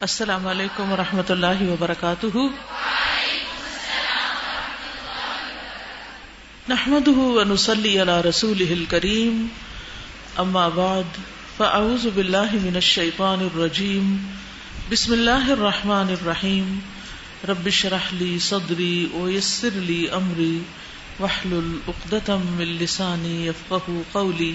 السلام علیکم و رحمۃ اللہ وبرکاتہ۔ نحمد ونسلی علی رسول کریم اما بعد، فاعوذ باللہ من الشیطان الرجیم۔ بسم اللہ الرحمن الرحیم۔ رب شرح لی صدری ویسر لی امری۔ وحلل اقدتم من لسانی یفقہ قولی۔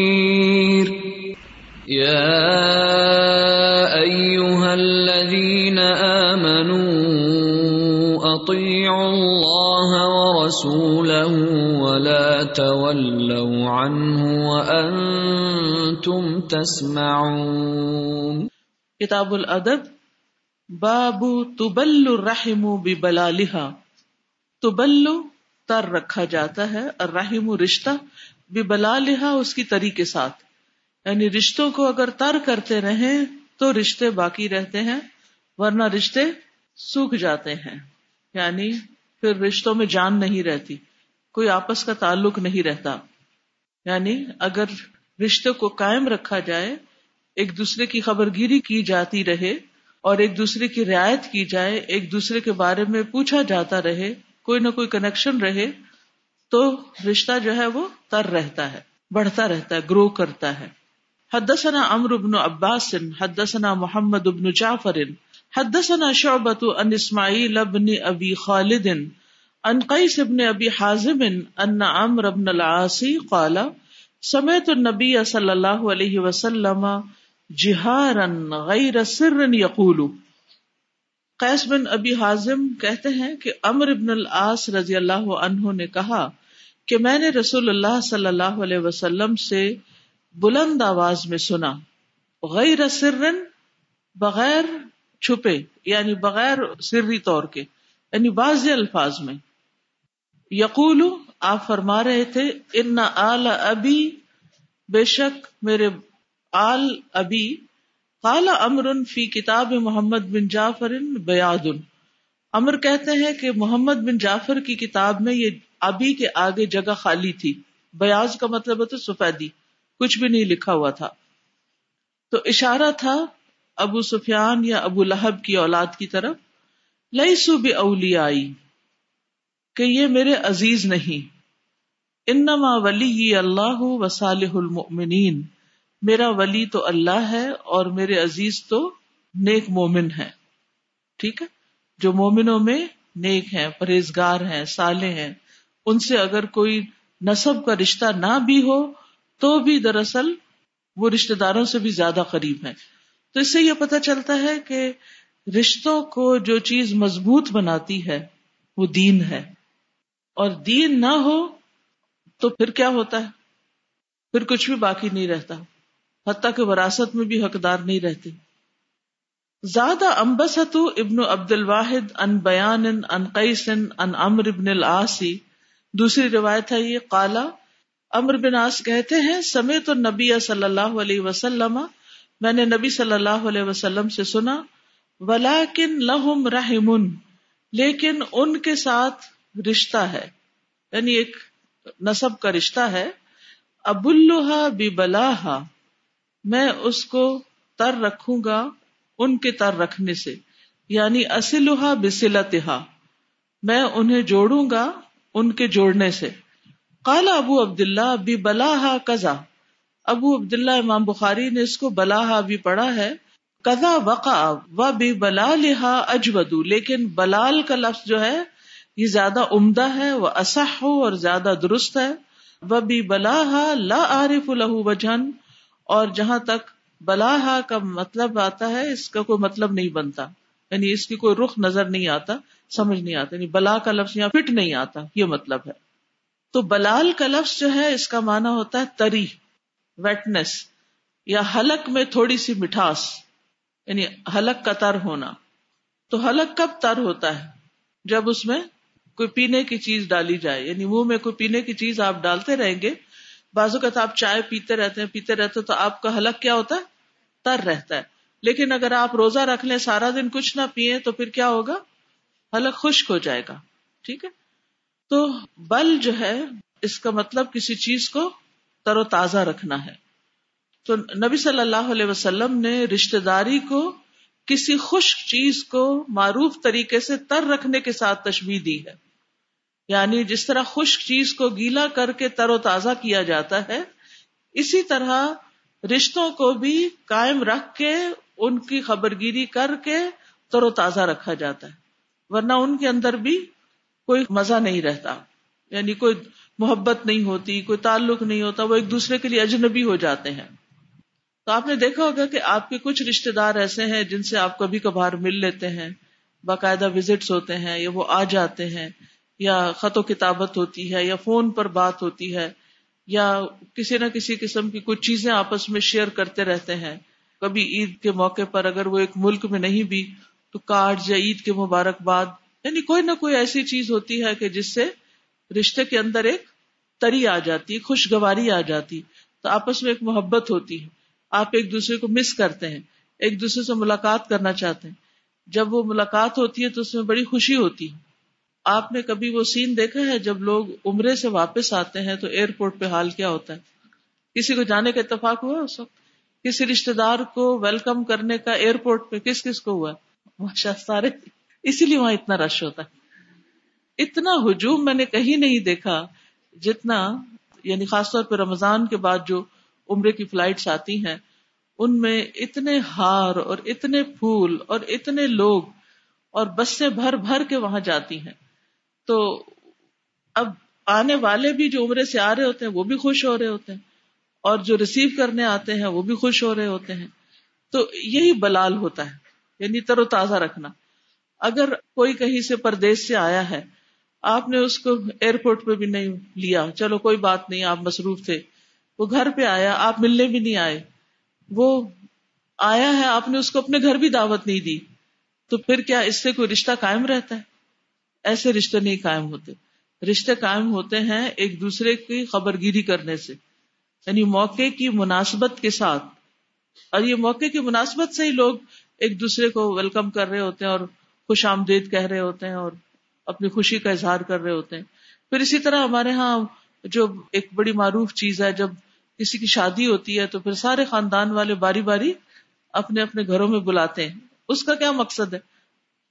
ورسوله ولا تولوا عنه وأنتم تسمعون. کتاب الادب، باب تبل الرحم ببلالها. تبل تر رکھا جاتا ہے، الرحم رشتہ ببلالها اس کی تری کے ساتھ. یعنی رشتوں کو اگر تر کرتے رہیں تو رشتے باقی رہتے ہیں، ورنہ رشتے سوکھ جاتے ہیں. یعنی پھر رشتوں میں جان نہیں رہتی، کوئی آپس کا تعلق نہیں رہتا۔ یعنی اگر رشتوں کو قائم رکھا جائے، ایک دوسرے کی خبر گیری کی جاتی رہے اور ایک دوسرے کی رعایت کی جائے، ایک دوسرے کے بارے میں پوچھا جاتا رہے، کوئی نہ کوئی کنیکشن رہے، تو رشتہ جو ہے وہ تر رہتا ہے، بڑھتا رہتا ہے گرو کرتا ہے۔ حدثنا عمرو بن عباس، حدثنا محمد بن جعفر حدثنا شعبة عن اسماعيل بن ابي خالد عن قيس بن ابي حازم ان عمرو بن العاص قال، سمعت النبي صلى الله عليه وسلم جهارا غير سر يقول. قیس بن ابی حازم کہتے ہیں کہ امر ابن العاص رضی اللہ عنہ نے کہا کہ میں نے رسول اللہ صلی اللہ علیہ وسلم سے بلند آواز میں سنا، غیر سرن بغیر چھپے یعنی بغیر سری طور کے یعنی بعض الفاظ میں۔ یقول آپ فرما رہے تھے، ان آل ابی، بے شک میرے آل ابی، قال امر فی کتاب محمد بن جعفر بیاد۔ امر کہتے ہیں کہ محمد بن جعفر کی کتاب میں یہ ابھی کے آگے جگہ خالی تھی۔ بیاض کا مطلب ہوتا سفیدی، کچھ بھی نہیں لکھا ہوا تھا۔ تو اشارہ تھا ابو سفیان یا ابو لہب کی اولاد کی طرف لئی سو بھی اولیا کہ یہ میرے عزیز نہیں۔ انما ولی اللہ و صالح المؤمنین، میرا ولی تو اللہ ہے اور میرے عزیز تو نیک مومن ہے ٹھیک ہے؟ جو مومنوں میں نیک ہیں، پرہیزگار ہیں سالے ہیں، ان سے اگر کوئی نصب کا رشتہ نہ بھی ہو، تو بھی دراصل وہ رشتے داروں سے بھی زیادہ قریب ہے تو اس سے یہ پتا چلتا ہے کہ رشتوں کو جو چیز مضبوط بناتی ہے، وہ دین ہے۔ اور دین نہ ہو تو پھر کیا ہوتا ہے؟ پھر کچھ بھی باقی نہیں رہتا۔ حتیٰ کہ وراثت میں بھی حقدار نہیں رہتے۔ زیادہ امبسط ابن عبد الواحد ان بیان ان قیسن ان امر ابن العاصی۔ دوسری روایت ہے یہ کالا امر بناس کہتے ہیں سمے تو نبی صلی اللہ علیہ وسلم میں نے نبی صلی اللہ علیہ وسلم سے سنا ولاکن لہم رحم لیکن ان کے ساتھ رشتہ ہے۔ یعنی ایک نصب کا رشتہ ہے۔ اب الحا بی بلا میں اس کو تر رکھوں گا، ان کے تر رکھنے سے۔ یعنی اصلحا بسلتہا میں انہیں جوڑوں گا، ان کے جوڑنے سے۔ کالا ابو عبد اللہ بھی بلا کزا ابو عبد اللہ امام بخاری نے اس کو بلا بھی پڑھا ہے۔ کزا وقا و بھی بلا لہا اجودو، لیکن بلال کا لفظ جو ہے، یہ زیادہ عمدہ ہے، وہ اصح ہو اور زیادہ درست ہے۔ وہ بھی بلا لا عارف الح وجہن، اور جہاں تک بلا کا مطلب آتا ہے، اس کا کوئی مطلب نہیں بنتا۔ یعنی اس کی کوئی رخ نظر نہیں آتا، سمجھ نہیں آتا۔ یعنی بلا کا لفظ یہاں فٹ نہیں آتا، یہ مطلب ہے۔ تو بلال کا لفظ جو ہے، اس کا معنی ہوتا ہے تری۔ ویٹنس یا حلق میں تھوڑی سی مٹھاس یعنی حلق کا تر ہونا۔ تو حلق کب تر ہوتا ہے؟ جب اس میں کوئی پینے کی چیز ڈالی جائے یعنی منہ میں کوئی پینے کی چیز آپ ڈالتے رہیں گے بازو کا آپ چائے پیتے رہتے ہیں، پیتے رہتے تو آپ کا حلق کیا ہوتا ہے؟ تر رہتا ہے۔ لیکن اگر آپ روزہ رکھ لیں، سارا دن کچھ نہ پیئے تو پھر کیا ہوگا؟ حلق خشک ہو جائے گا۔ ٹھیک ہے؟ تو بل جو ہے، اس کا مطلب کسی چیز کو تر و تازہ رکھنا ہے۔ تو نبی صلی اللہ علیہ وسلم نے رشتے داری کو کسی خشک چیز کو معروف طریقے سے تر رکھنے کے ساتھ تشبیح دی ہے۔ یعنی جس طرح خشک چیز کو گیلا کر کے تر و تازہ کیا جاتا ہے، اسی طرح رشتوں کو بھی قائم رکھ کے ان کی خبر گیری کر کے تر و تازہ رکھا جاتا ہے۔ ورنہ ان کے اندر بھی کوئی مزہ نہیں رہتا۔ یعنی کوئی محبت نہیں ہوتی، کوئی تعلق نہیں ہوتا، وہ ایک دوسرے کے لیے اجنبی ہو جاتے ہیں۔ تو آپ نے دیکھا ہوگا کہ آپ کے کچھ رشتے دار ایسے ہیں جن سے آپ کبھی کبھار مل لیتے ہیں، باقاعدہ وزٹس ہوتے ہیں یا وہ آ جاتے ہیں، یا خط و کتابت ہوتی ہے، یا فون پر بات ہوتی ہے، یا کسی نہ کسی قسم کی کچھ چیزیں آپس میں شیئر کرتے رہتے ہیں۔ کبھی عید کے موقع پر اگر وہ ایک ملک میں نہیں بھی، تو کارڈ یا عید کے مبارکباد یعنی کوئی نہ کوئی ایسی چیز ہوتی ہے کہ جس سے رشتے کے اندر ایک تری آ جاتی، خوشگواری آ جاتی، تو آپس میں ایک محبت ہوتی ہے۔ آپ ایک دوسرے کو مس کرتے ہیں، ایک دوسرے سے ملاقات کرنا چاہتے ہیں۔ جب وہ ملاقات ہوتی ہے تو اس میں بڑی خوشی ہوتی ہے۔ آپ نے کبھی وہ سین دیکھا ہے جب لوگ عمرے سے واپس آتے ہیں تو ایئرپورٹ پہ حال کیا ہوتا ہے؟ کسی کو جانے کا اتفاق ہوا اس وقت؟ کسی رشتے دار کو ویلکم کرنے کا ایئرپورٹ پہ کس کس کو ہوا ماشاء سارے۔ اسی لیے وہاں اتنا رش ہوتا ہے۔ اتنا ہجوم میں نے کہیں نہیں دیکھا جتنا یعنی خاص طور پہ رمضان کے بعد جو عمرے کی فلائٹس آتی ہیں، ان میں اتنے ہار اور اتنے پھول اور اتنے لوگ اور بسیں بھر بھر کے وہاں جاتی ہیں۔ تو اب آنے والے بھی جو عمرے سے آ رہے ہوتے ہیں، وہ بھی خوش ہو رہے ہوتے ہیں۔ اور جو ریسیو کرنے آتے ہیں، وہ بھی خوش ہو رہے ہوتے ہیں۔ تو یہی بلال ہوتا ہے یعنی تر و تازہ رکھنا۔ اگر کوئی کہیں سے پردیش سے آیا ہے آپ نے اس کو ایئرپورٹ پہ بھی نہیں لیا۔ چلو کوئی بات نہیں، آپ مصروف تھے۔ وہ گھر پہ آیا، آپ ملنے بھی نہیں آئے۔ وہ آیا ہے، آپ نے اس کو اپنے گھر بھی دعوت نہیں دی۔ تو پھر کیا اس سے کوئی رشتہ قائم رہتا ہے؟ ایسے رشتے نہیں قائم ہوتے۔ رشتے قائم ہوتے ہیں ایک دوسرے کی خبر گیری کرنے سے۔ یعنی موقع کی مناسبت کے ساتھ۔ اور یہ موقع کی مناسبت سے ہی لوگ ایک دوسرے کو ویلکم کر رہے ہوتے ہیں اور خوش آمدید کہہ رہے ہوتے ہیں اور اپنی خوشی کا اظہار کر رہے ہوتے ہیں۔ پھر اسی طرح ہمارے ہاں جو ایک بڑی معروف چیز ہے، جب کسی کی شادی ہوتی ہے تو پھر سارے خاندان والے باری باری اپنے اپنے گھروں میں بلاتے ہیں۔ اس کا کیا مقصد ہے؟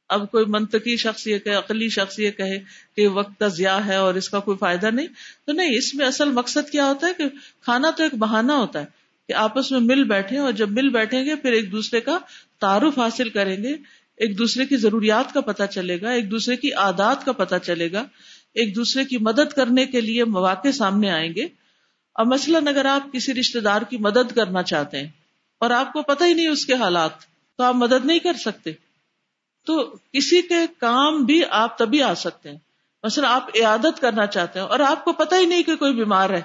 اب کوئی منطقی شخص یہ کہ عقلی شخص یہ کہے کہ وقت کا ضیاع ہے اور اس کا کوئی فائدہ نہیں، تو نہیں، اس میں اصل مقصد کیا ہوتا ہے کہ کھانا تو ایک بہانہ ہوتا ہے کہ آپس میں مل بیٹھے اور جب مل بیٹھیں گے پھر ایک دوسرے کا تعارف حاصل کریں گے۔ ایک دوسرے کی ضروریات کا پتہ چلے گا، ایک دوسرے کی عادات کا پتہ چلے گا، ایک دوسرے کی مدد کرنے کے لیے مواقع سامنے آئیں گے۔ اور مثلاً اگر آپ کسی رشتے دار کی مدد کرنا چاہتے ہیں اور آپ کو پتہ ہی نہیں اس کے حالات، تو آپ مدد نہیں کر سکتے۔ تو کسی کے کام بھی آپ تبھی آ سکتے ہیں۔ مثلا آپ عیادت کرنا چاہتے ہیں اور آپ کو پتہ ہی نہیں کہ کوئی بیمار ہے،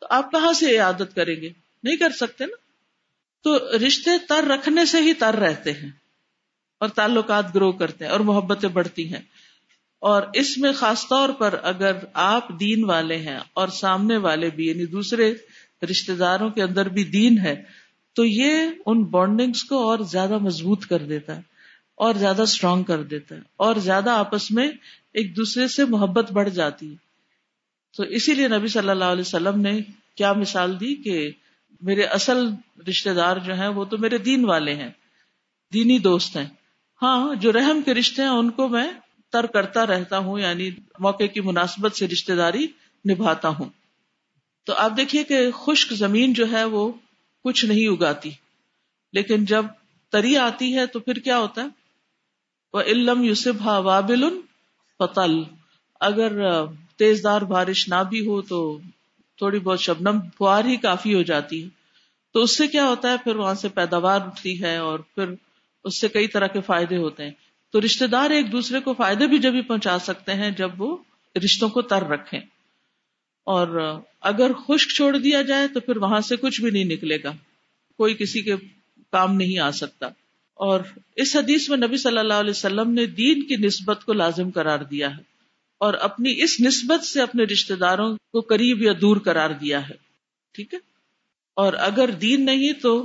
تو آپ کہاں سے عیادت کریں گے؟ نہیں کر سکتے نا۔ تو رشتے تر رکھنے سے ہی تر رہتے ہیں۔ اور تعلقات گرو کرتے ہیں اور محبتیں بڑھتی ہیں۔ اور اس میں خاص طور پر اگر آپ دین والے ہیں اور سامنے والے بھی یعنی دوسرے رشتے داروں کے اندر بھی دین ہے، تو یہ ان بانڈنگس کو اور زیادہ مضبوط کر دیتا ہے، اور زیادہ اسٹرانگ کر دیتا ہے، اور زیادہ آپس میں ایک دوسرے سے محبت بڑھ جاتی ہے۔ تو اسی لیے نبی صلی اللہ علیہ وسلم نے کیا مثال دی کہ میرے اصل رشتے دار جو ہیں وہ تو میرے دین والے ہیں، دینی دوست ہیں۔ ہاں،, ہاں جو رحم کے رشتے ہیں، ان کو میں تر کرتا رہتا ہوں یعنی موقع کی مناسبت سے رشتے داری نبھاتا ہوں۔ تو آپ دیکھیے کہ خشک زمین جو ہے، وہ کچھ نہیں اگاتی۔ لیکن جب تری آتی ہے، تو پھر کیا ہوتا ہے؟ وہ علم یوسف ہا وابل پتل اگر تیز دار بارش نہ بھی ہو، تو تھوڑی بہت شبنم فوار ہی کافی ہو جاتی۔ ہے تو اس سے کیا ہوتا ہے؟ پھر وہاں سے پیداوار اٹھتی ہے اور پھر اس سے کئی طرح کے فائدے ہوتے ہیں۔ تو رشتے دار ایک دوسرے کو فائدے بھی جب پہنچا سکتے ہیں، جب وہ رشتوں کو تر رکھیں۔ اور اگر خشک چھوڑ دیا جائے تو پھر وہاں سے کچھ بھی نہیں نکلے گا۔ کوئی کسی کے کام نہیں آ سکتا۔ اور اس حدیث میں نبی صلی اللہ علیہ وسلم نے دین کی نسبت کو لازم قرار دیا ہے۔ اور اپنی اس نسبت سے اپنے رشتے داروں کو قریب یا دور قرار دیا ہے۔ ٹھیک ہے؟ اور اگر دین نہیں تو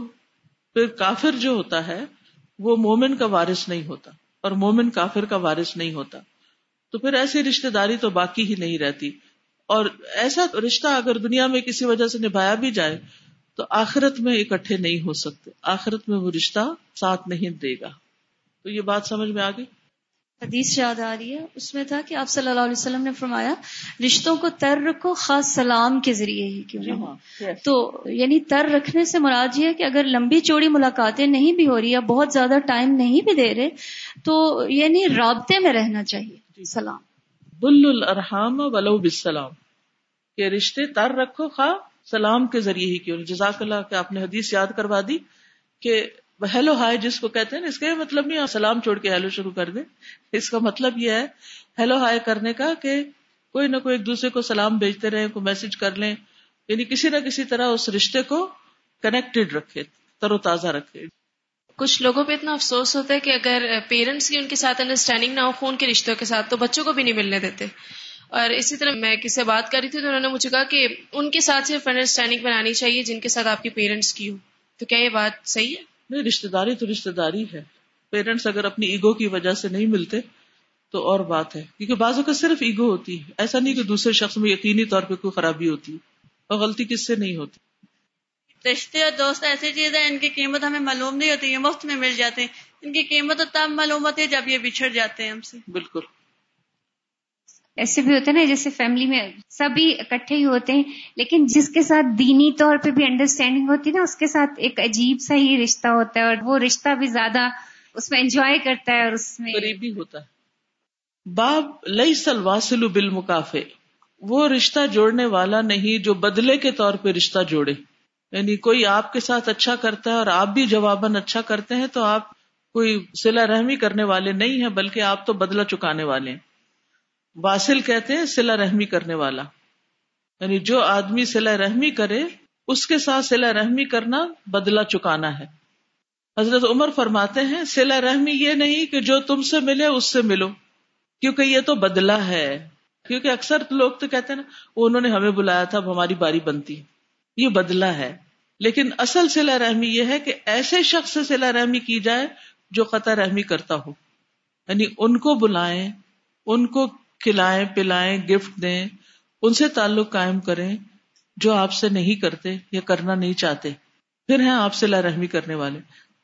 پھر کافر جو ہوتا ہے وہ مومن کا وارث نہیں ہوتا اور مومن کافر کا وارث نہیں ہوتا۔ تو پھر ایسی رشتے داری تو باقی ہی نہیں رہتی۔ اور ایسا رشتہ اگر دنیا میں کسی وجہ سے نبھایا بھی جائے تو آخرت میں اکٹھے نہیں ہو سکتے۔ آخرت میں وہ رشتہ ساتھ نہیں دے گا۔ تو یہ بات سمجھ میں آ گئی؟ حدیث یاد آ رہی ہے اس میں تھا کہ آپ صلی اللہ علیہ وسلم نے فرمایا رشتوں کو تر رکھو خاص سلام کے ذریعے ہی کیوں جی نہ ہو ہاں تو یعنی تر رکھنے سے مراد یہ ہے کہ اگر لمبی چوڑی ملاقاتیں نہیں بھی ہو رہی یا بہت زیادہ ٹائم نہیں بھی دے رہے تو یعنی رابطے میں رہنا چاہیے سلام۔ بل الرحام ولو بالسلام کہ رشتے تر رکھو خواہ سلام کے ذریعے ہی کیوں جزاک اللہ کہ آپ نے حدیث یاد کروا دی کہ ہیلو ہائے جس کو کہتے ہیں نا، اس کا یہ مطلب نہیں سلام چھوڑ کے ہیلو شروع کر دیں۔ اس کا مطلب یہ ہے ہیلو ہائے کرنے کا کہ کوئی نہ کوئی ایک دوسرے کو سلام بھیجتے رہے کوئی میسج کر لیں۔ یعنی کسی نہ کسی طرح اس رشتے کو کنیکٹڈ رکھے تر و تازہ رکھے۔ کچھ لوگوں پہ اتنا افسوس ہوتا ہے کہ اگر پیرنٹس کی ان کے ساتھ انڈرسٹینڈنگ نہ ہو، خون کے رشتوں کے ساتھ، تو بچوں کو بھی نہیں ملنے دیتے۔ اور اسی طرح میں کسی سے بات کر رہی تھی، تو انہوں نے مجھے کہا کہ ان کے ساتھ صرف انڈرسٹینڈنگ بنانی چاہیے جن کے ساتھ آپ کے پیرنٹس کی ہو۔ تو کیا یہ بات صحیح ہے؟ نہیں رشتے داری تو رشتے داری ہے۔ پیرنٹس اگر اپنی ایگو کی وجہ سے نہیں ملتے تو اور بات ہے۔ کیونکہ بعضوں کا صرف ایگو ہوتی ہے۔ ایسا نہیں کہ دوسرے شخص میں یقینی طور پہ کوئی خرابی ہوتی اور غلطی کس سے نہیں ہوتی۔ رشتے اور دوست ایسی چیز ہے ان کی قیمت ہمیں معلوم نہیں ہوتی یہ مفت میں مل جاتے ہیں۔ ان کی قیمت تو تب معلوم ہوتی ہے جب یہ بچھڑ جاتے ہیں ہم سے۔ بالکل۔ ایسے بھی ہوتے ہیں نا، جیسے فیملی میں سبھی اکٹھے ہی ہوتے ہیں، لیکن جس کے ساتھ دینی طور پہ بھی انڈرسٹینڈنگ ہوتی ہے نا، اس کے ساتھ ایک عجیب سا ہی رشتہ ہوتا ہے اور وہ رشتہ بھی زیادہ اس میں انجوائے کرتا ہے اور اس میں قریبی ہوتا ہے۔ باب لئی سلواسل بالمکافے وہ رشتہ جوڑنے والا نہیں جو بدلے کے طور پہ رشتہ جوڑے۔ یعنی کوئی آپ کے ساتھ اچھا کرتا ہے اور آپ بھی جواباً اچھا کرتے ہیں تو آپ کوئی سلا رحمی کرنے والے نہیں ہیں، بلکہ آپ تو بدلہ چکانے والے ہیں۔ واصل کہتے ہیں سلا رحمی کرنے والا۔ یعنی جو آدمی سلا رحمی کرے، اس کے ساتھ سلا رحمی کرنا بدلہ چکانا ہے۔ حضرت عمر فرماتے ہیں سلا رحمی یہ نہیں کہ جو تم سے ملے، اس سے ملو۔ کیونکہ یہ تو بدلہ ہے۔ کیونکہ اکثر لوگ تو کہتے ہیں نا، انہوں نے ہمیں بلایا تھا، اب ہماری باری بنتی۔ یہ بدلہ ہے۔ لیکن اصل سلا رحمی یہ ہے کہ ایسے شخص سے سلا رحمی کی جائے جو قطع رحمی کرتا ہو۔ یعنی ان کو بلائیں، ان کو کھلائیں، پلائیں، گفٹ دیں، ان سے تعلق قائم کریں جو آپ سے نہیں کرتے یا کرنا نہیں چاہتے۔ پھر ہیں آپ سے لا رحمی کرنے والے۔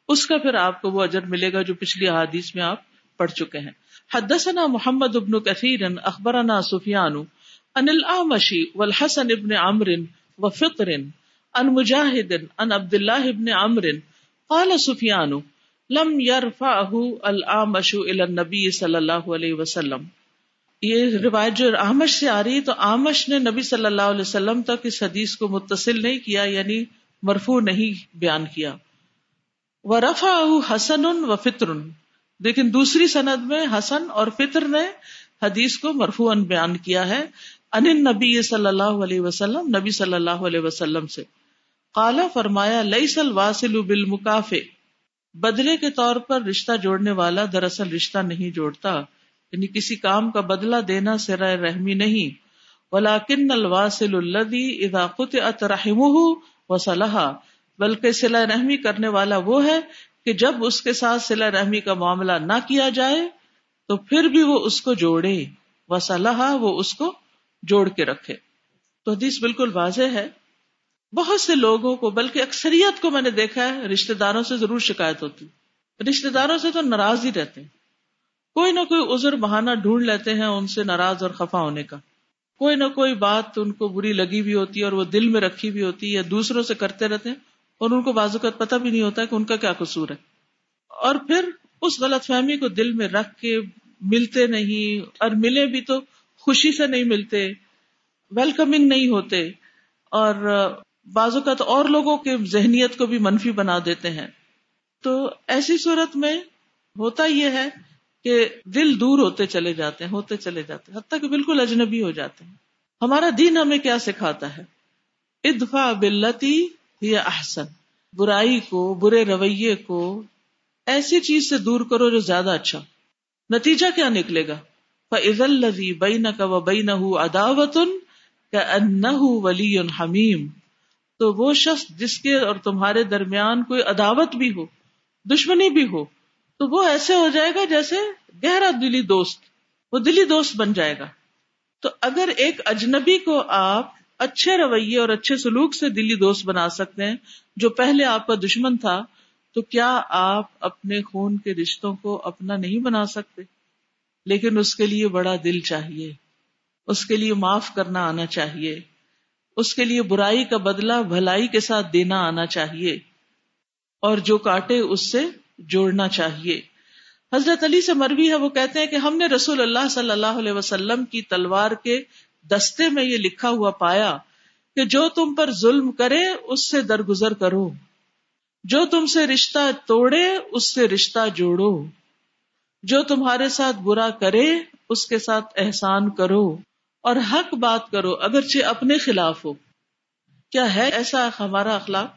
اس کا پھر آپ کو وہ اجر ملے گا جو پچھلی احادیث میں آپ پڑھ چکے ہیں۔ حدثنا محمد ابن کثیر، اخبرنا سفیان ان الاعمشی والحسن ابن عمرو وفطر ان مجاہد ان عبداللہ ابن عمرو، قال سفیان، لم يرفعه الاعمش الى النبي صلی اللہ علیہ وسلم۔ یہ روایت جو آمش سے آ رہی تو آمش نے نبی صلی اللہ علیہ وسلم تک اس حدیث کو متصل نہیں کیا یعنی مرفو نہیں بیان کیا۔ وہ رفا حسن و فطر لیکن دوسری سند میں حسن اور فطر نے حدیث کو مرفو ان بیان کیا ہے۔ ان نبی صلی اللہ علیہ وسلم، نبی صلی اللہ علیہ وسلم سے۔ کالا فرمایا لئی سل واسل بالمکافے بدلے کے طور پر رشتہ جوڑنے والا دراصل رشتہ نہیں جوڑتا۔ یعنی کسی کام کا بدلہ دینا سرا رحمی نہیں ولاکن الواسل الدی ادا قطعت رحمہ و بلکہ سلا رحمی کرنے والا وہ ہے کہ جب اس کے ساتھ سلا رحمی کا معاملہ نہ کیا جائے، تو پھر بھی وہ اس کو جوڑے و صلاح وہ اس کو جوڑ کے رکھے۔ تو حدیث بالکل واضح ہے۔ بہت سے لوگوں کو، بلکہ اکثریت کو میں نے دیکھا ہے رشتے داروں سے ضرور شکایت ہوتی۔ رشتے داروں سے تو ناراض ہی رہتے۔ ہیں کوئی نہ کوئی عذر بہانہ ڈھونڈ لیتے ہیں ان سے ناراض اور خفا ہونے کا۔ کوئی نہ کوئی بات ان کو بری لگی بھی ہوتی ہے اور وہ دل میں رکھی بھی ہوتی ہے یا دوسروں سے کرتے رہتے ہیں اور ان کو بازوقت پتہ بھی نہیں ہوتا کہ ان کا کیا قصور ہے۔ اور پھر اس غلط فہمی کو دل میں رکھ کے ملتے نہیں اور ملے بھی تو خوشی سے نہیں ملتے ویلکمنگ نہیں ہوتے اور بعض اوقات اور لوگوں کے ذہنیت کو بھی منفی بنا دیتے ہیں۔ تو ایسی صورت میں ہوتا یہ ہے کہ دل دور ہوتے چلے جاتے ہیں، ہوتے چلے جاتے ہیں، حتیٰ کہ بالکل اجنبی ہو جاتے ہیں۔ ہمارا دین ہمیں کیا سکھاتا ہے؟ ادفا بلتی یا احسن، برائی کو، برے رویے کو ایسی چیز سے دور کرو جو زیادہ اچھا نتیجہ کیا نکلے گا؟ فض الزی بین کا و بین اداوتن ولی حمیم تو وہ شخص جس کے اور تمہارے درمیان کوئی عداوت بھی ہو، دشمنی بھی ہو تو وہ ایسے ہو جائے گا جیسے گہرا دلی دوست، وہ دلی دوست بن جائے گا۔ تو اگر ایک اجنبی کو آپ اچھے رویے اور اچھے سلوک سے دلی دوست بنا سکتے ہیں، جو پہلے آپ کا دشمن تھا، تو کیا آپ اپنے خون کے رشتوں کو اپنا نہیں بنا سکتے؟ لیکن اس کے لیے بڑا دل چاہیے، اس کے لیے معاف کرنا آنا چاہیے، اس کے لیے برائی کا بدلہ، بھلائی کے ساتھ دینا آنا چاہیے۔ اور جو کاٹے اس سے جوڑنا چاہیے۔ حضرت علی سے مروی ہے، وہ کہتے ہیں کہ ہم نے رسول اللہ صلی اللہ علیہ وسلم کی تلوار کے دستے میں یہ لکھا ہوا پایا کہ جو تم پر ظلم کرے، اس سے درگزر کرو۔ جو تم سے رشتہ توڑے، اس سے رشتہ جوڑو۔ جو تمہارے ساتھ برا کرے، اس کے ساتھ احسان کرو۔ اور حق بات کرو، اگرچہ اپنے خلاف ہو۔ کیا ہے ایسا ہمارا اخلاق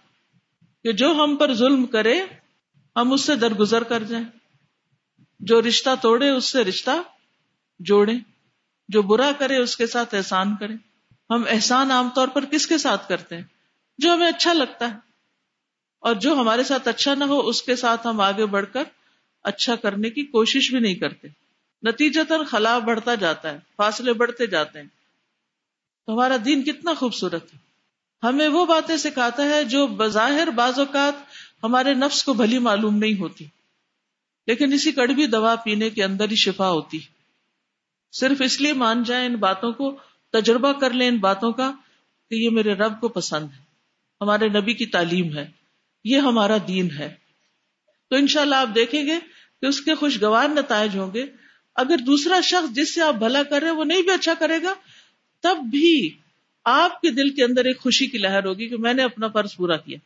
کہ جو ہم پر ظلم کرے ہم اس سے درگزر کر جائیں۔ جو رشتہ توڑے، اس سے رشتہ جوڑے جو برا کرے، اس کے ساتھ احسان کرے ہم احسان عام طور پر کس کے ساتھ کرتے ہیں؟ جو ہمیں اچھا لگتا ہے۔ اور جو ہمارے ساتھ اچھا نہ ہو، اس کے ساتھ ہم آگے بڑھ کر اچھا کرنے کی کوشش بھی نہیں کرتے۔ نتیجہ تر خلا بڑھتا جاتا ہے، فاصلے بڑھتے جاتے ہیں۔ تو ہمارا دین کتنا خوبصورت ہے۔ ہمیں وہ باتیں سکھاتا ہے جو بظاہر بعض اوقات ہمارے نفس کو بھلی معلوم نہیں ہوتی۔ لیکن اسی کڑوی دوا پینے کے اندر ہی شفا ہوتی۔ صرف اس لیے مان جائیں ان باتوں کو، تجربہ کر لیں ان باتوں کا کہ یہ میرے رب کو پسند ہے۔ ہمارے نبی کی تعلیم ہے۔ یہ ہمارا دین ہے۔ تو انشاءاللہ اللہ آپ دیکھیں گے کہ اس کے خوشگوار نتائج ہوں گے۔ اگر دوسرا شخص جس سے آپ بھلا کر رہے وہ نہیں بھی اچھا کرے گا، تب بھی آپ کے دل کے اندر ایک خوشی کی لہر ہوگی کہ میں نے اپنا فرض پورا کیا۔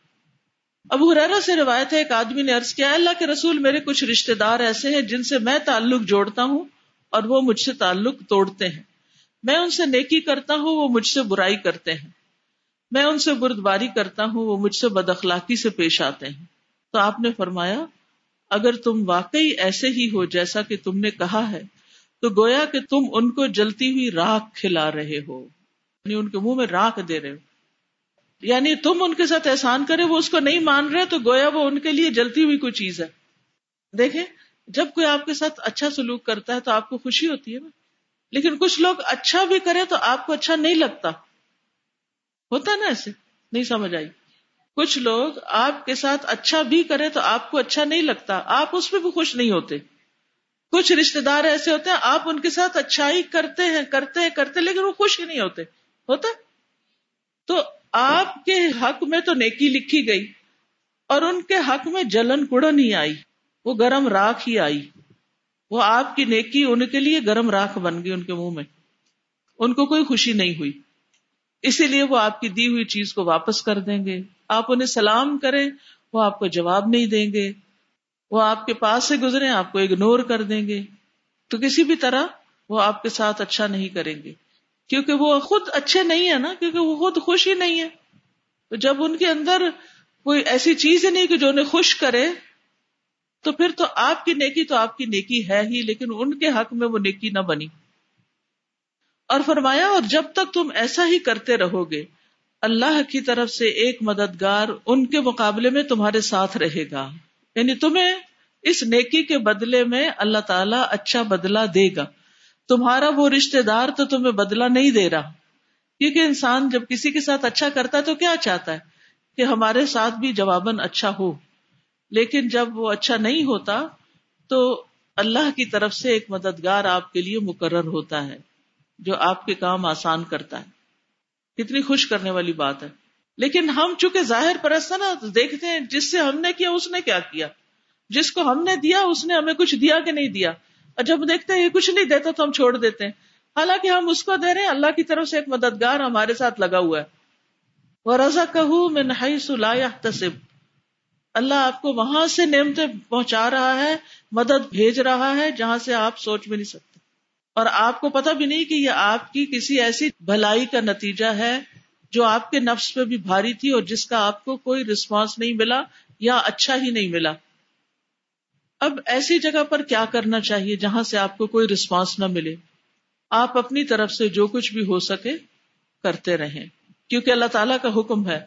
ابو حرارا سے روایت ہے، ایک آدمی نے عرض کیا اللہ کے رسول، میرے کچھ رشتے دار ایسے ہیں جن سے میں تعلق جوڑتا ہوں اور وہ مجھ سے تعلق توڑتے ہیں۔ میں ان سے نیکی کرتا ہوں، وہ مجھ سے برائی کرتے ہیں۔ میں ان سے بردباری کرتا ہوں، وہ مجھ سے بد اخلاقی سے پیش آتے ہیں۔ تو آپ نے فرمایا، اگر تم واقعی ایسے ہی ہو جیسا کہ تم نے کہا ہے، تو گویا کہ تم ان کو جلتی ہوئی راکھ کھلا رہے ہو یعنی ان کے منہ میں راکھ دے رہے ہو۔ یعنی تم ان کے ساتھ احسان کرے، وہ اس کو نہیں مان رہے، تو گویا وہ ان کے لیے جلتی ہوئی کوئی چیز ہے۔ دیکھیں، جب کوئی آپ کے ساتھ اچھا سلوک کرتا ہے تو آپ کو خوشی ہوتی ہے نا۔ لیکن کچھ لوگ اچھا بھی کرے تو آپ کو اچھا نہیں لگتا۔ ہوتا نا ایسے؟ نہیں سمجھ آئی۔ کچھ لوگ آپ کے ساتھ اچھا بھی کرے تو آپ کو اچھا نہیں لگتا۔ آپ اس پہ بھی خوش نہیں ہوتے۔ کچھ رشتے دار ایسے ہوتے ہیں، آپ ان کے ساتھ اچھائی کرتے ہیں کرتے ہیں، کرتے لیکن وہ خوش ہی نہیں ہوتے۔ ہوتا تو آپ کے حق میں تو نیکی لکھی گئی اور ان کے حق میں جلن کڑن ہی آئی، وہ گرم راکھ ہی آئی۔ وہ آپ کی نیکی ان کے لیے گرم راکھ بن گئی ان کے منہ میں۔ ان کو کوئی خوشی نہیں ہوئی۔ اسی لیے وہ آپ کی دی ہوئی چیز کو واپس کر دیں گے۔ آپ انہیں سلام کریں، وہ آپ کو جواب نہیں دیں گے۔ وہ آپ کے پاس سے گزرے آپ کو اگنور کر دیں گے۔ تو کسی بھی طرح وہ آپ کے ساتھ اچھا نہیں کریں گے۔ کیونکہ وہ خود اچھے نہیں ہے نا، کیونکہ وہ خود خوش ہی نہیں ہے تو جب ان کے اندر کوئی ایسی چیز ہی نہیں کہ جو انہیں خوش کرے، تو پھر تو آپ کی نیکی تو آپ کی نیکی ہے ہی، لیکن ان کے حق میں وہ نیکی نہ بنی۔ اور فرمایا، اور جب تک تم ایسا ہی کرتے رہو گے، اللہ کی طرف سے ایک مددگار ان کے مقابلے میں تمہارے ساتھ رہے گا۔ یعنی تمہیں اس نیکی کے بدلے میں اللہ تعالی اچھا بدلہ دے گا۔ تمہارا وہ رشتے دار تو تمہیں بدلا نہیں دے رہا۔ کیونکہ انسان جب کسی کے ساتھ اچھا کرتا ہے تو کیا چاہتا ہے؟ کہ ہمارے ساتھ بھی جواباً اچھا ہو۔ لیکن جب وہ اچھا نہیں ہوتا تو اللہ کی طرف سے ایک مددگار آپ کے لیے مقرر ہوتا ہے، جو آپ کے کام آسان کرتا ہے۔ کتنی خوش کرنے والی بات ہے۔ لیکن ہم چونکہ ظاہر پرست نا دیکھتے ہیں جس سے ہم نے کیا، اس نے کیا کیا۔ جس کو ہم نے دیا، اس نے ہمیں کچھ دیا کہ نہیں دیا۔ اور جب دیکھتے ہیں یہ کچھ نہیں دیتا تو ہم چھوڑ دیتے ہیں۔ حالانکہ ہم اس کو دے رہے ہیں، اللہ کی طرف سے ایک مددگار ہمارے ساتھ لگا ہوا ہے۔ وہ رضا کہ تصب اللہ آپ کو وہاں سے نعمتیں پہنچا رہا ہے، مدد بھیج رہا ہے، جہاں سے آپ سوچ بھی نہیں سکتے۔ اور آپ کو پتا بھی نہیں کہ یہ آپ کی کسی ایسی بھلائی کا نتیجہ ہے جو آپ کے نفس پہ بھی بھاری تھی اور جس کا آپ کو کوئی رسپانس نہیں ملا یا اچھا ہی نہیں ملا۔ اب ایسی جگہ پر کیا کرنا چاہیے جہاں سے آپ کو کوئی رسپانس نہ ملے؟ آپ اپنی طرف سے جو کچھ بھی ہو سکے کرتے رہیں۔ کیونکہ اللہ تعالیٰ کا حکم ہے،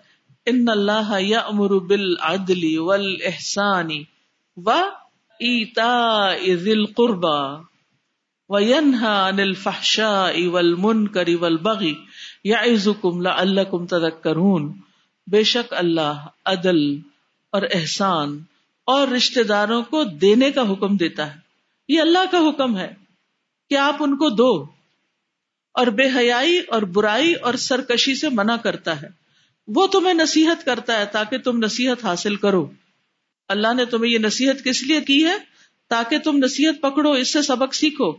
ان اللہ یا امر بل عدلی ول احسانی و ایتا ذل قربا و ینہا فحشا اول من کری ول بغی یا لعلکم تذکرون۔ بے شک اللہ عدل اور احسان اور رشتے داروں کو دینے کا حکم دیتا ہے۔ یہ اللہ کا حکم ہے کہ آپ ان کو دو۔ اور بے حیائی اور برائی اور سرکشی سے منع کرتا ہے۔ وہ تمہیں نصیحت کرتا ہے تاکہ تم نصیحت حاصل کرو۔ اللہ نے تمہیں یہ نصیحت کس لیے کی ہے؟ تاکہ تم نصیحت پکڑو، اس سے سبق سیکھو۔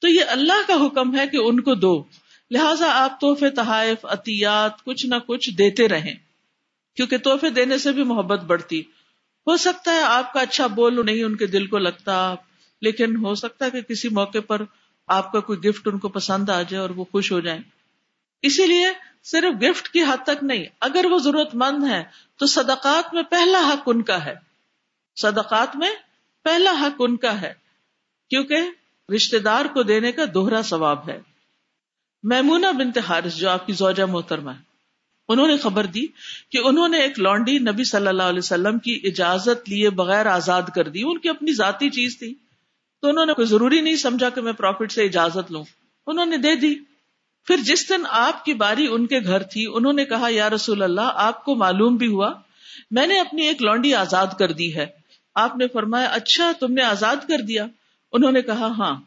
تو یہ اللہ کا حکم ہے کہ ان کو دو۔ لہذا آپ تحفے تحائف، عطیات کچھ نہ کچھ دیتے رہیں۔ کیونکہ تحفے دینے سے بھی محبت بڑھتی۔ ہو سکتا ہے آپ کا اچھا بول نہیں ان کے دل کو لگتا، لیکن ہو سکتا ہے کہ کسی موقع پر آپ کا کوئی گفٹ ان کو پسند آ جائے اور وہ خوش ہو جائیں۔ اسی لیے صرف گفٹ کی حد تک نہیں، اگر وہ ضرورت مند ہے تو صدقات میں پہلا حق ان کا ہے۔ صدقات میں پہلا حق ان کا ہے، کیونکہ رشتے دار کو دینے کا دوہرا ثواب ہے۔ میمونہ بنت حارث جو آپ کی زوجہ محترمہ ہے انہوں نے خبر دی کہ انہوں نے ایک لانڈی نبی صلی اللہ علیہ وسلم کی اجازت لیے بغیر آزاد کر دی، ان کی اپنی ذاتی چیز تھی۔ تو انہوں نے کوئی ضروری نہیں سمجھا کہ میں پروفٹ سے اجازت لوں۔ انہوں نے دے دی۔ پھر جس دن آپ کی باری ان کے گھر تھی، انہوں نے کہا، یا رسول اللہ، آپ کو معلوم بھی ہوا، میں نے اپنی ایک لانڈی آزاد کر دی ہے۔ آپ نے فرمایا اچھا تم نے آزاد کر دیا۔ انہوں نے کہا ہاں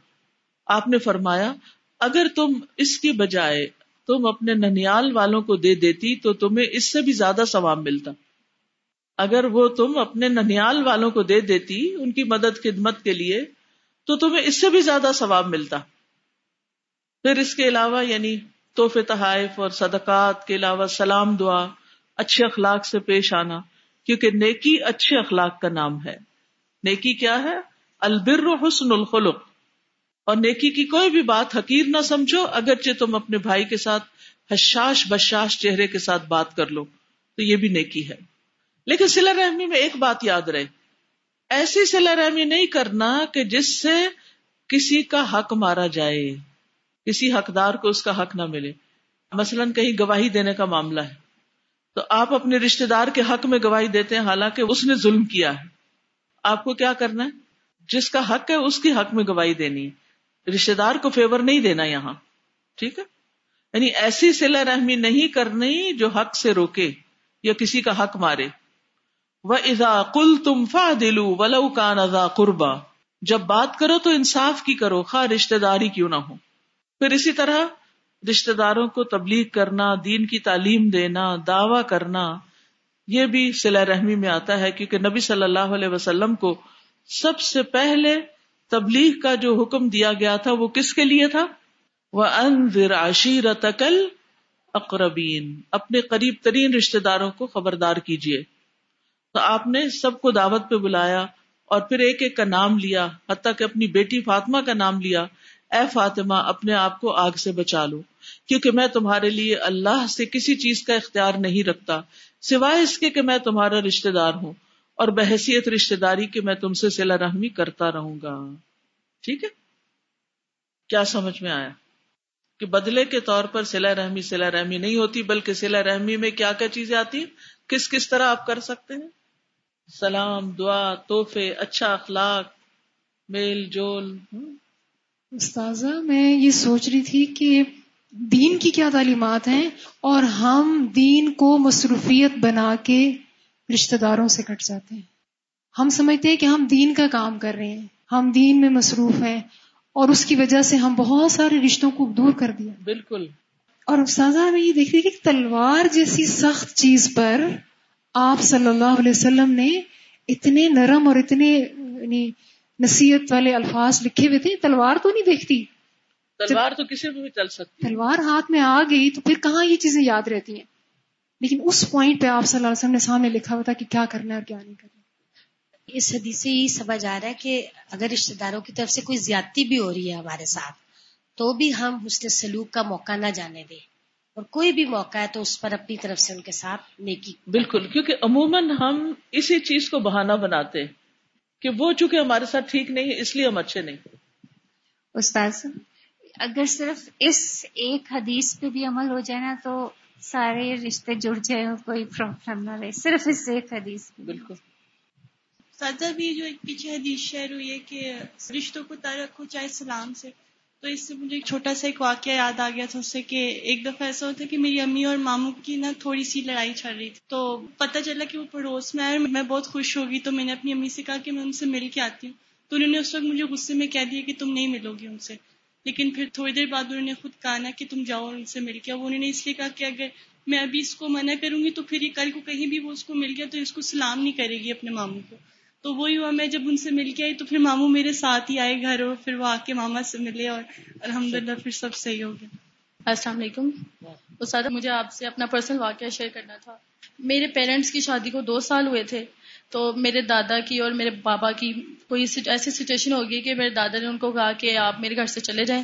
آپ نے فرمایا، اگر تم اس کی بجائے تم اپنے ننیال والوں کو دے دیتی تو تمہیں اس سے بھی زیادہ ثواب ملتا۔ اگر وہ تم اپنے ننیال والوں کو دے دیتی ان کی مدد خدمت کے لیے تو تمہیں اس سے بھی زیادہ ثواب ملتا۔ پھر اس کے علاوہ یعنی تحفے تحائف اور صدقات کے علاوہ سلام دعا، اچھے اخلاق سے پیش آنا، کیونکہ نیکی اچھے اخلاق کا نام ہے۔ نیکی کیا ہے؟ البر حسن الخلق۔ اور نیکی کی کوئی بھی بات حقیر نہ سمجھو، اگرچہ تم اپنے بھائی کے ساتھ حشاش بشاش چہرے کے ساتھ بات کر لو، تو یہ بھی نیکی ہے۔ لیکن سلا رحمی میں ایک بات یاد رہے۔ ایسی سلا رحمی نہیں کرنا کہ جس سے کسی کا حق مارا جائے، کسی حقدار کو اس کا حق نہ ملے۔ مثلاً کہیں گواہی دینے کا معاملہ ہے، تو آپ اپنے رشتے دار کے حق میں گواہی دیتے ہیں، حالانکہ اس نے ظلم کیا ہے۔ آپ کو کیا کرنا ہے؟ جس کا حق ہے، اس کی حق میں گواہی دینی ہے۔ رشتے دار کو فیور نہیں دینا یہاں۔ ٹھیک ہے؟ یعنی ایسی سلا رحمی نہیں کرنی جو حق سے روکے یا کسی کا حق مارے۔ وہ ازا کل تم فا دلو ولو کان ازا قربا جب بات کرو تو انصاف کی کرو، خواہ رشتے داری کیوں نہ ہو۔ پھر اسی طرح رشتے داروں کو تبلیغ کرنا، دین کی تعلیم دینا، دعوی کرنا، یہ بھی سلا رحمی میں آتا ہے، کیونکہ نبی صلی اللہ علیہ وسلم کو سب سے پہلے تبلیغ کا جو حکم دیا گیا تھا وہ کس کے لیے تھا؟ وہ ان عشیرتکل اقربین اپنے قریب ترین رشتے داروں کو خبردار کیجیے تو آپ نے سب کو دعوت پہ بلایا اور پھر ایک ایک کا نام لیا، حتیٰ کہ اپنی بیٹی فاطمہ کا نام لیا۔ اے فاطمہ، اپنے آپ کو آگ سے بچا لو، کیونکہ میں تمہارے لیے اللہ سے کسی چیز کا اختیار نہیں رکھتا، سوائے اس کے کہ میں تمہارا رشتے دار ہوں۔ اور بحثیت رشتے داری کے میں تم سے سلا رحمی کرتا رہوں گا۔ ٹھیک ہے؟ کیا سمجھ میں آیا؟ کہ بدلے کے طور پر سلا رحمی سلا رحمی نہیں ہوتی، بلکہ سلا رحمی میں کیا کیا چیزیں آتی ہیں؟ کس کس طرح آپ کر سکتے ہیں؟ سلام، دعا توحفے اچھا اخلاق، میل، جول۔ استاذہ، میں یہ سوچ رہی تھی کہ دین کی کیا تعلیمات ہیں اور ہم دین کو مصروفیت بنا کے رشتے داروں سے کٹ جاتے ہیں۔ ہم سمجھتے ہیں کہ ہم دین کا کام کر رہے ہیں۔ ہم دین میں مصروف ہیں اور اس کی وجہ سے ہم بہت سارے رشتوں کو دور کر دیا۔ بالکل۔ اور استاذہ میں یہ دیکھ رہی کہ تلوار جیسی سخت چیز پر آپ صلی اللہ علیہ وسلم نے اتنے نرم اور اتنے یعنی نصیحت والے الفاظ لکھے ہوئے تھے۔ تلوار تو نہیں دیکھتی۔ تلوار تو کسی بھی چل سکتی۔ تلوار ہاتھ میں آ گئی تو پھر کہاں یہ چیزیں یاد رہتی ہیں؟ لیکن اس پوائنٹ پہ آپ صلی اللہ علیہ وسلم نے سامنے لکھا ہوا تھا کہ کیا کرنا ہے اور کیا نہیں کرنا اس حدیث سے یہ سمجھ آ رہا ہے کہ اگر رشتے داروں کی طرف سے کوئی زیادتی بھی ہو رہی ہے ہمارے ساتھ تو بھی ہم حسن سلوک کا موقع نہ جانے دیں۔ اور کوئی بھی موقع ہے تو اس پر اپنی طرف سے ان کے ساتھ نیکی۔ بالکل کیونکہ عموماً ہم اسی چیز کو بہانہ بناتے کہ وہ چونکہ ہمارے ساتھ ٹھیک نہیں ہے اس لیے ہم اچھے نہیں۔ استاذ اگر صرف اس ایک حدیث پہ بھی عمل ہو جائے نا تو سارے رشتے جڑ جائے اور کوئی پرابلم نہ رہے صرف اس ایک حدیث بالکل۔ سادہ بھی جو ایک پیچھے حدیث شہر ہوئی ہے کہ رشتوں کو طے رکھو چاہے سلام سے تو اس سے مجھے ایک چھوٹا سا ایک واقعہ یاد آ گیا تھا اس سے کہ ایک دفعہ ایسا ہوتا کہ میری امی اور ماموں کی نا تھوڑی سی لڑائی چل رہی تھی۔ تو پتہ چلا کہ وہ پڑوس میں آئے میں بہت خوش ہوگی۔ تو میں نے اپنی امی سے کہا کہ میں ان سے مل کے آتی ہوں۔ تو انہوں نے اس وقت مجھے غصے میں کہہ دیا کہ تم نہیں ملو گی ان سے۔ لیکن پھر تھوڑی دیر بعد انہوں نے خود کہا نا کہ تم جاؤ ان سے مل کے۔ وہ انہوں نے اس لیے کہا کہ اگر میں ابھی اس کو منع کروں گی تو پھر یہ کل کو کہیں بھی وہ اس کو مل گیا تو اس کو سلام نہیں کرے گی اپنے ماموں کو۔ تو وہی ہوا، میں جب ان سے مل کے آئی تو پھر ماموں میرے ساتھ ہی آئے گھر اور پھر وہ آ کے ماما سے ملے اور الحمد للہ پھر سب صحیح ہو گیا۔ السلام علیکم۔ استاد، مجھے آپ سے اپنا پرسنل واقعہ شیئر کرنا تھا۔ میرے پیرنٹس کی شادی کو دو سال ہوئے تھے۔ تو میرے دادا کی اور میرے بابا کی کوئی ایسی سچویشن ہوگی کہ میرے دادا نے ان کو کہا کہ آپ میرے گھر سے چلے جائیں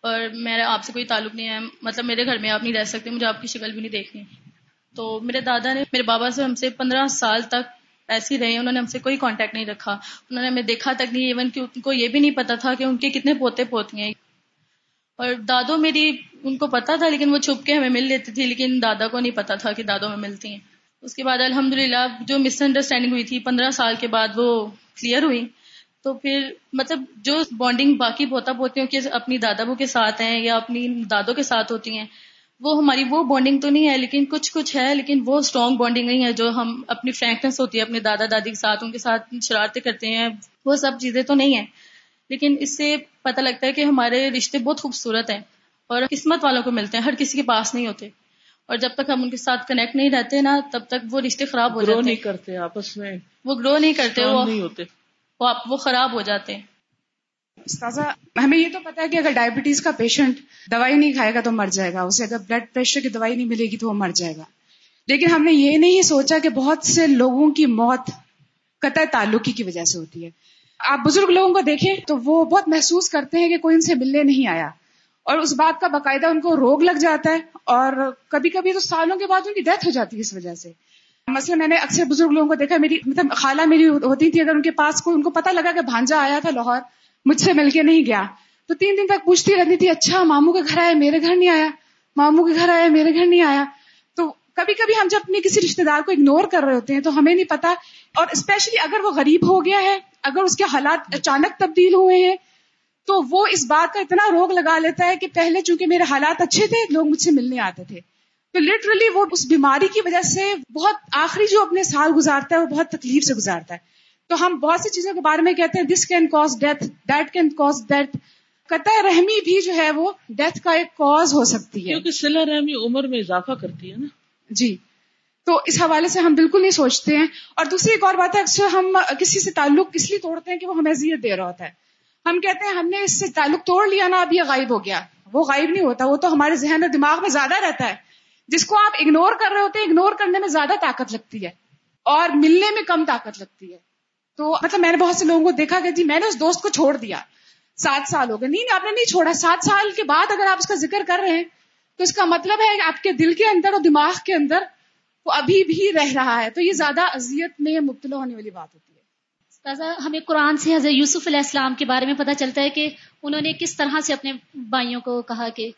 اور میرا آپ سے کوئی تعلق نہیں ہے۔ مطلب میرے گھر میں آپ نہیں رہ سکتے، مجھے آپ کی شکل بھی نہیں دیکھنی۔ تو میرے دادا نے، میرے بابا سے ہم سے پندرہ سال تک ایسے ہی رہے، انہوں نے ہم سے کوئی کانٹیکٹ نہیں رکھا۔ انہوں نے ہمیں دیکھا تک نہیں ایون کہ ان کو یہ بھی نہیں پتا تھا کہ ان کے کتنے پوتے پوتی ہیں۔ اور دادو میری، ان کو پتا تھا، لیکن وہ چھپ کے ہمیں مل لیتی تھی، لیکن دادا کو نہیں پتا تھا کہ دادو میں ملتی ہیں۔ اس کے بعد الحمد للہ جو مس انڈرسٹینڈنگ ہوئی تھی پندرہ سال کے بعد وہ کلیئر ہوئی۔ تو پھر مطلب جو بانڈنگ باقی پوتا پوتیوں کے اپنی دادا کے ساتھ ہیں یا اپنی دادوں کے ساتھ ہوتی ہیں، وہ ہماری وہ بانڈنگ تو نہیں ہے، لیکن کچھ کچھ ہے، لیکن وہ اسٹرانگ بانڈنگ نہیں ہے جو ہم اپنی فرینکنس ہوتی ہے، اپنے دادا دادی کے ساتھ، ان کے ساتھ شرارتیں کرتے ہیں، وہ سب چیزیں تو نہیں ہیں۔ لیکن اس سے پتہ لگتا ہے کہ ہمارے رشتے بہت خوبصورت ہیں اور قسمت والوں کو ملتے ہیں، ہر کسی کے پاس نہیں ہوتے۔ اور جب تک ہم ان کے ساتھ کنیکٹ نہیں رہتے نا تب تک وہ رشتے خراب ہو جاتے ہیں۔ نہیں کرتے آپس میں۔ وہ گرو نہیں کرتے وہ نہیں ہوتے۔ وہ خراب ہو جاتے ہیں۔ استاذہ ہمیں یہ تو پتا ہے کہ اگر ڈائبٹیز کا پیشنٹ دوائی نہیں کھائے گا تو مر جائے گا۔ اسے اگر بلڈ پریشر کی دوائی نہیں ملے گی تو وہ مر جائے گا۔ لیکن ہم نے یہ نہیں سوچا کہ بہت سے لوگوں کی موت قطع تعلقی کی وجہ سے ہوتی ہے۔ آپ بزرگ لوگوں کو دیکھیں تو وہ بہت محسوس کرتے ہیں کہ کوئی ان سے ملنے نہیں آیا۔ اور اس بات کا باقاعدہ ان کو روگ لگ جاتا ہے اور کبھی کبھی تو سالوں کے بعد ان کی ڈیتھ ہو جاتی ہے اس وجہ سے۔ مثلا میں نے اکثر بزرگ لوگوں کو دیکھا، میری مطلب خالہ میری ہوتی تھی، اگر ان کے پاس کوئی ان کو پتا لگا کہ بھانجا آیا تھا لاہور، مجھ سے مل کے نہیں گیا۔ تو تین دن تک پوچھتی رہتی تھی اچھا ماموں کے گھر آیا میرے گھر نہیں آیا۔ ماموں کے گھر آیا میرے گھر نہیں آیا۔ تو کبھی کبھی ہم جب اپنے کسی رشتے دار کو اگنور کر رہے ہوتے ہیں تو ہمیں نہیں پتا اور اسپیشلی اگر وہ غریب ہو گیا ہے، اگر اس کے حالات اچانک تبدیل ہوئے ہیں تو وہ اس بات کا اتنا روگ لگا لیتا ہے کہ پہلے چونکہ میرے حالات اچھے تھے لوگ مجھ سے ملنے آتے تھے۔ تو لٹرلی وہ اس بیماری کی وجہ سے بہت آخری جو اپنے سال گزارتا ہے وہ بہت تکلیف سے گزارتا ہے۔ تو ہم بہت سی چیزوں کے بارے میں کہتے ہیں this can cause death that can cause death قطع رحمی بھی جو ہے وہ ڈیتھ کا ایک کوز ہو سکتی ہے۔ کیونکہ سلا رحمی عمر میں اضافہ کرتی ہے نا۔ جی۔ تو اس حوالے سے ہم بالکل نہیں سوچتے ہیں۔ اور دوسری ایک اور بات ہے اکثر ہم کسی سے تعلق اس لیے توڑتے ہیں کہ وہ ہمیں اذیت دے رہا ہوتا ہے۔ ہم کہتے ہیں ہم نے اس سے تعلق توڑ لیا نا، اب یہ غائب ہو گیا۔ وہ غائب نہیں ہوتا، وہ تو ہمارے ذہن اور دماغ میں زیادہ رہتا ہے۔ جس کو آپ اگنور کر رہے ہوتے ہیں اگنور کرنے میں زیادہ طاقت لگتی ہے۔ اور ملنے میں کم طاقت لگتی ہے۔ تو مطلب میں نے بہت سے لوگوں کو دیکھا کہ جی میں نے اس دوست کو چھوڑ دیا۔ سات سال ہو گئے۔ نہیں آپ نے نہیں چھوڑا۔ سات سال کے بعد اگر آپ اس کا ذکر کر رہے ہیں، تو اس کا مطلب ہے کہ آپ کے دل کے اندر اور دماغ کے اندر وہ ابھی بھی رہ رہا ہے۔ تو یہ زیادہ اذیت میں مبتلا ہونے والی بات ہوتی ہے۔ تازہ ہمیں قرآن سے حضرت یوسف علیہ السلام کے بارے میں پتہ چلتا ہے کہ انہوں نے کس طرح سے اپنے بھائیوں کو کہا کہ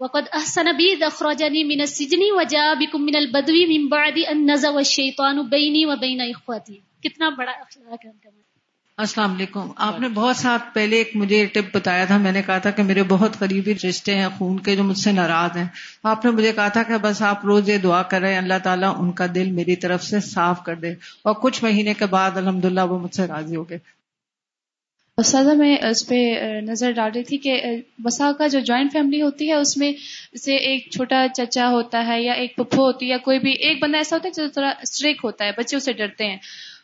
وقد احسن بی اخرجنی من السجن وجاء بكم من البدو من بعد ان نزغ الشیطان بینی و بین اخواتی کتنا بڑا اخلاق ہے ان کا مطلب۔ السلام علیکم۔ آپ نے بہت ساتھ پہلے ایک مجھے ٹپ بتایا تھا، میں نے کہا تھا کہ میرے بہت قریبی رشتے ہیں، خون کے جو مجھ سے ناراض ہیں۔ آپ نے مجھے کہا تھا کہ بس آپ روز یہ دعا کر رہے ہیں اللہ تعالیٰ ان کا دل میری طرف سے صاف کر دے۔ اور کچھ مہینے کے بعد الحمد للہ وہ مجھ سے راضی ہو گئے۔ سادہ میں اس پہ نظر ڈال رہی تھی کہ بسا کا جو جوائنٹ فیملی ہوتی ہے، اس میں جیسے ایک چھوٹا چچا ہوتا ہے یا ایک پپھو ہوتی ہے یا کوئی بھی، ایک بندہ ایسا ہوتا ہے جو تھوڑا اسٹریک ہوتا ہے، بچے اسے ڈرتے ہیں۔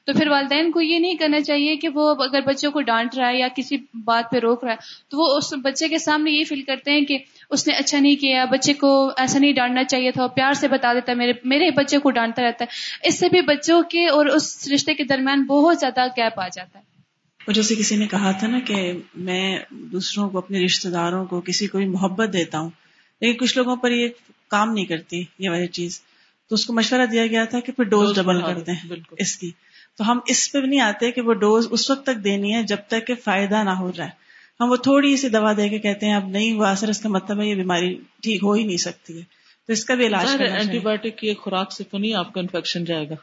تو پھر والدین کو یہ نہیں کرنا چاہیے کہ وہ اگر بچوں کو ڈانٹ رہا ہے یا کسی بات پہ روک رہا ہے تو وہ اس بچے کے سامنے یہ فیل کرتے ہیں کہ اس نے اچھا نہیں کیا بچے کو ایسا نہیں ڈانٹنا چاہیے تھا پیار سے بتا دیتا ہے میرے میرے بچے کو ڈانٹتا رہتا ہے۔ اس سے بھی بچوں کے اور اس رشتے کے درمیان بہت زیادہ گیپ آ جاتا ہے۔ اور جیسے کسی نے کہا تھا نا کہ میں دوسروں کو اپنے رشتے داروں کو کسی کو بھی محبت دیتا ہوں لیکن کچھ لوگوں پر یہ کام نہیں کرتی یہ والی چیز۔ تو اس کو مشورہ دیا گیا تھا کہ پھر ڈوز ڈبل کر دیں اس کی۔ تو ہم اس پہ بھی نہیں آتے کہ وہ ڈوز اس وقت تک دینی ہے جب تک کہ فائدہ نہ ہو جائے۔ ہم وہ تھوڑی سی دوا دے کے کہتے ہیں اب نہیں وہ اثر اس کا مطلب ہے یہ بیماری ٹھیک ہو ہی نہیں سکتی ہے۔ تو اس کا بھی علاج اینٹی بایوٹک کی خوراک سے تو نہیں آپ کا انفیکشن جائے گا۔